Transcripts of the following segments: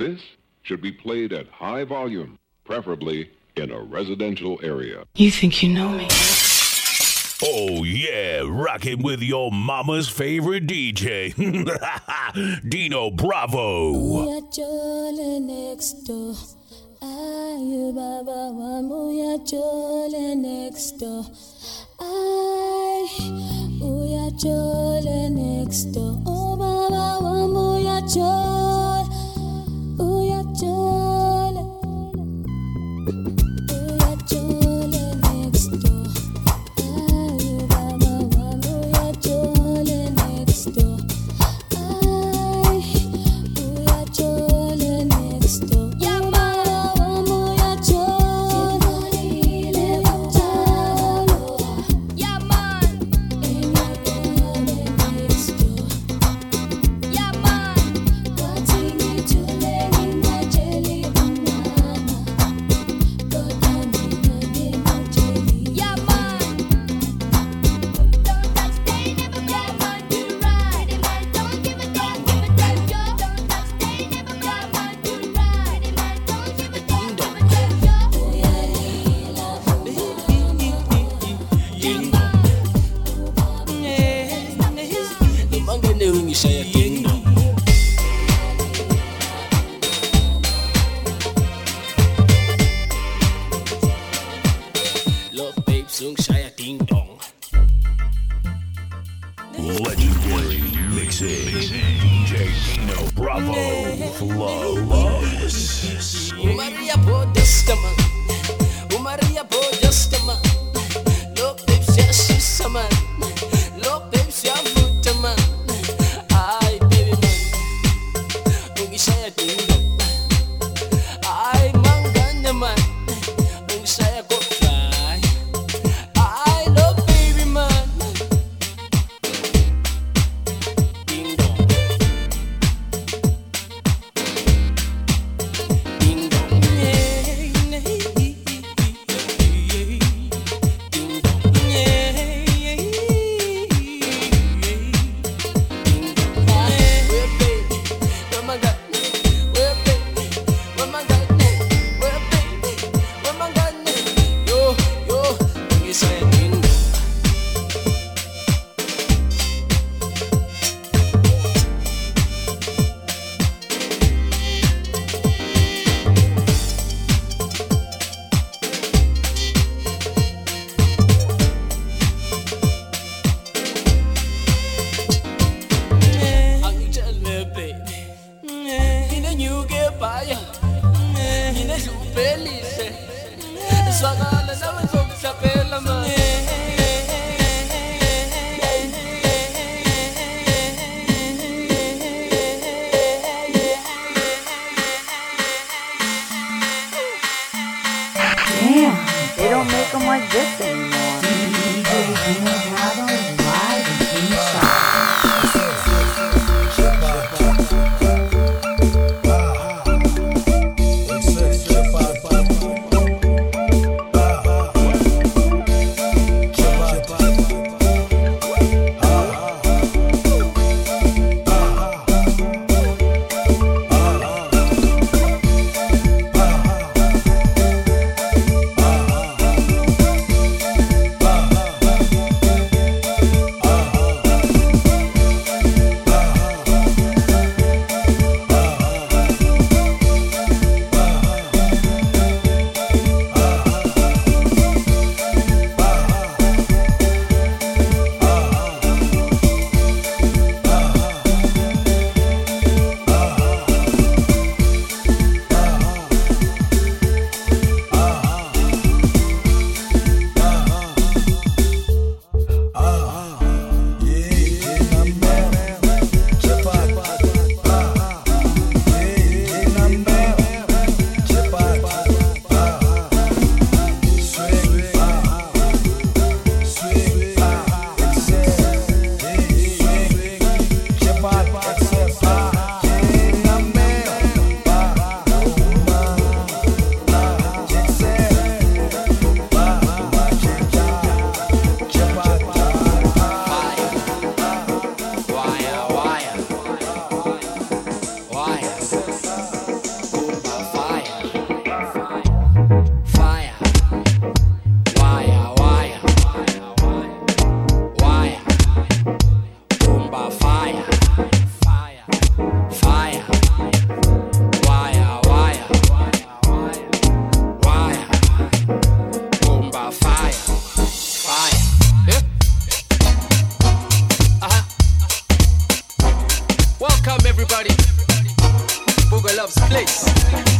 This should be played at high volume, preferably in a residential area. You think you know me? Oh, yeah, rocking with your mama's favorite DJ, Dino Bravo. Ay, baba, chole next door. Ay, moya chole next door. Oh, baba, chole. You. love's place.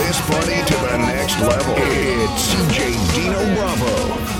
this party to the next level. It's CJ Dino Bravo.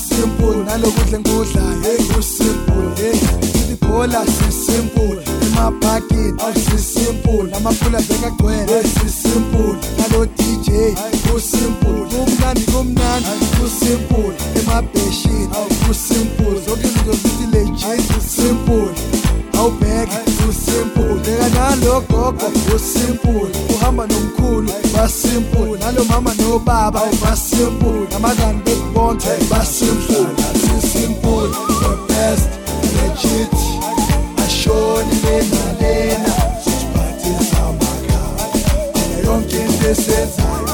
sisimple nalokudla engikudlayo kusimple ibhola sisimple emabhakini sisimple namaphula bekagcwele sisimple. Nalo DJ kusimple kumnandi kumnandi kusimple emabheshini kusimple zonke izinto zithi legit simple. Awubheke usimple bheka nalo gogo usimple uhamba nomkhulu basimple nalo mama nobaba. Basimple namazani bethu bonke basimple sisimple the best legit ashonile nalena sisiphathisa amakhaya yonke into esenzayo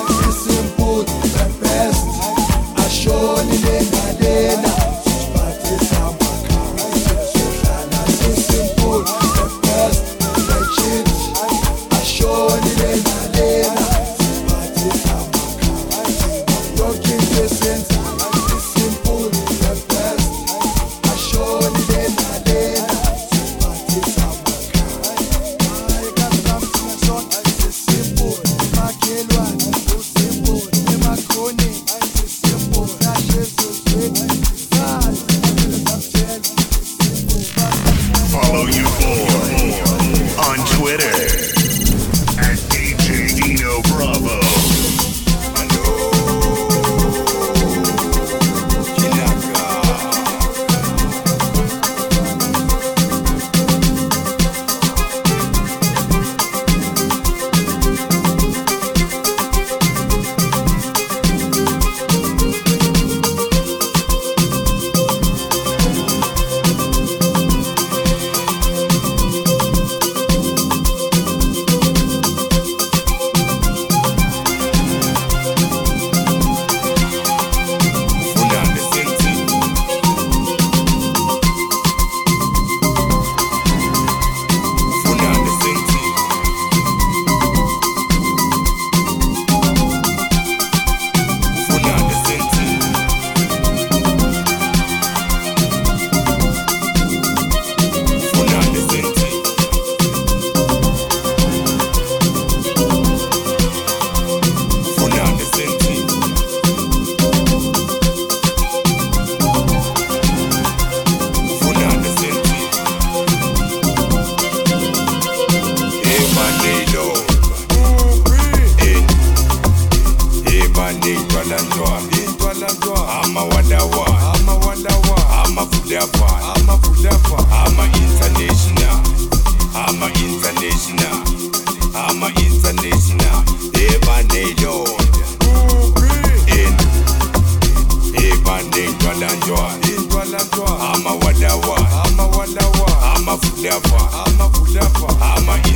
Litwala njoa Litwala njoa Ama wadawa Ama wadawa Ama fudafa Ama fudafa Ama international Ama international Ama international Ebanelo Ebane Litwala njoa Litwala njoa Ama wadawa Ama wadawa Ama fudafa Ama fudafa Ama international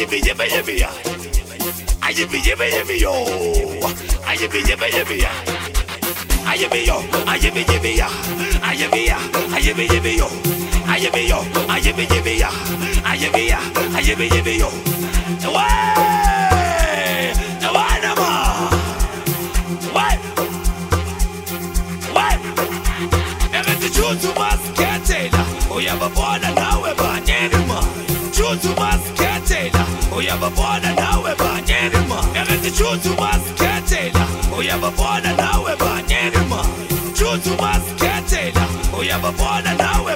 yippee yippee yippee ya. I yippee yippee yippee yo. I yippee yippee yippee ya. I yippee yo. I yippee yippee ya. I yippee ya. I yippee yippee yo. I yippee yo. I yippee yippee ya. I yippee ya. I yippee yippee yo. Way. The one number. Way. Way. Everything you do must get it. Oh, you have a born uyababona nawe banyirima ebeticucu basikethela uyababona nawe banyirima cucu basikethela uyababona nawe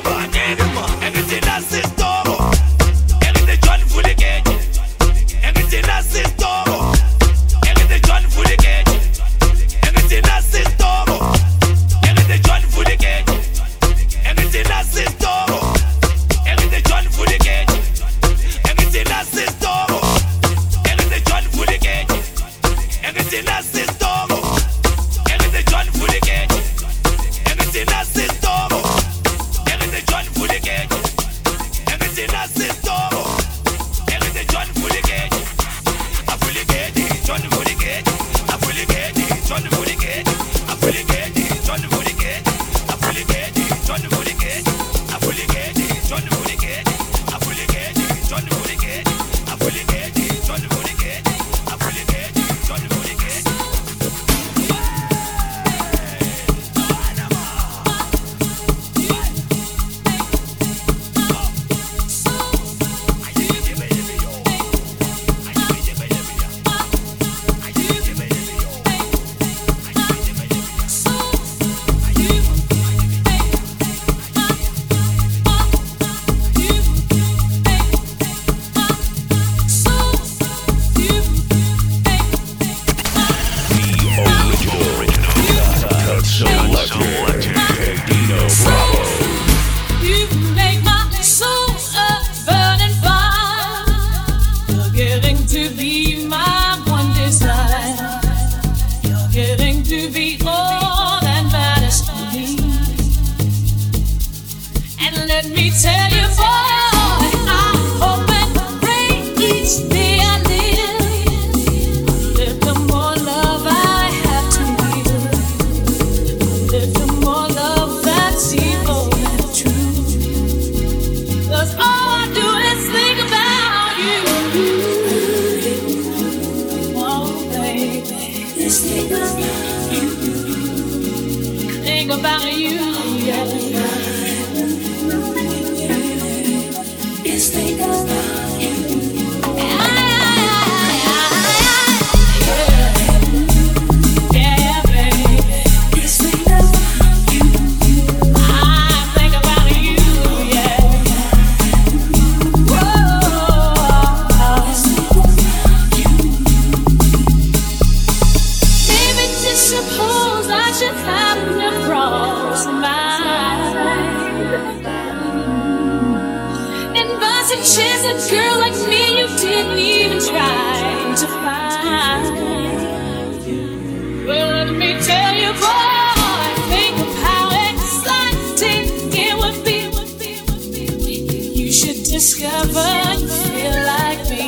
discover you feel like me.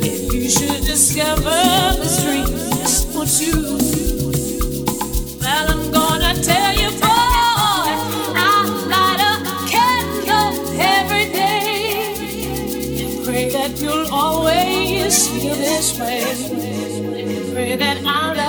If you should discover this dream you, well, I'm gonna tell you, boy, I light a candle every day pray that you'll always feel this way. Pray that I'll.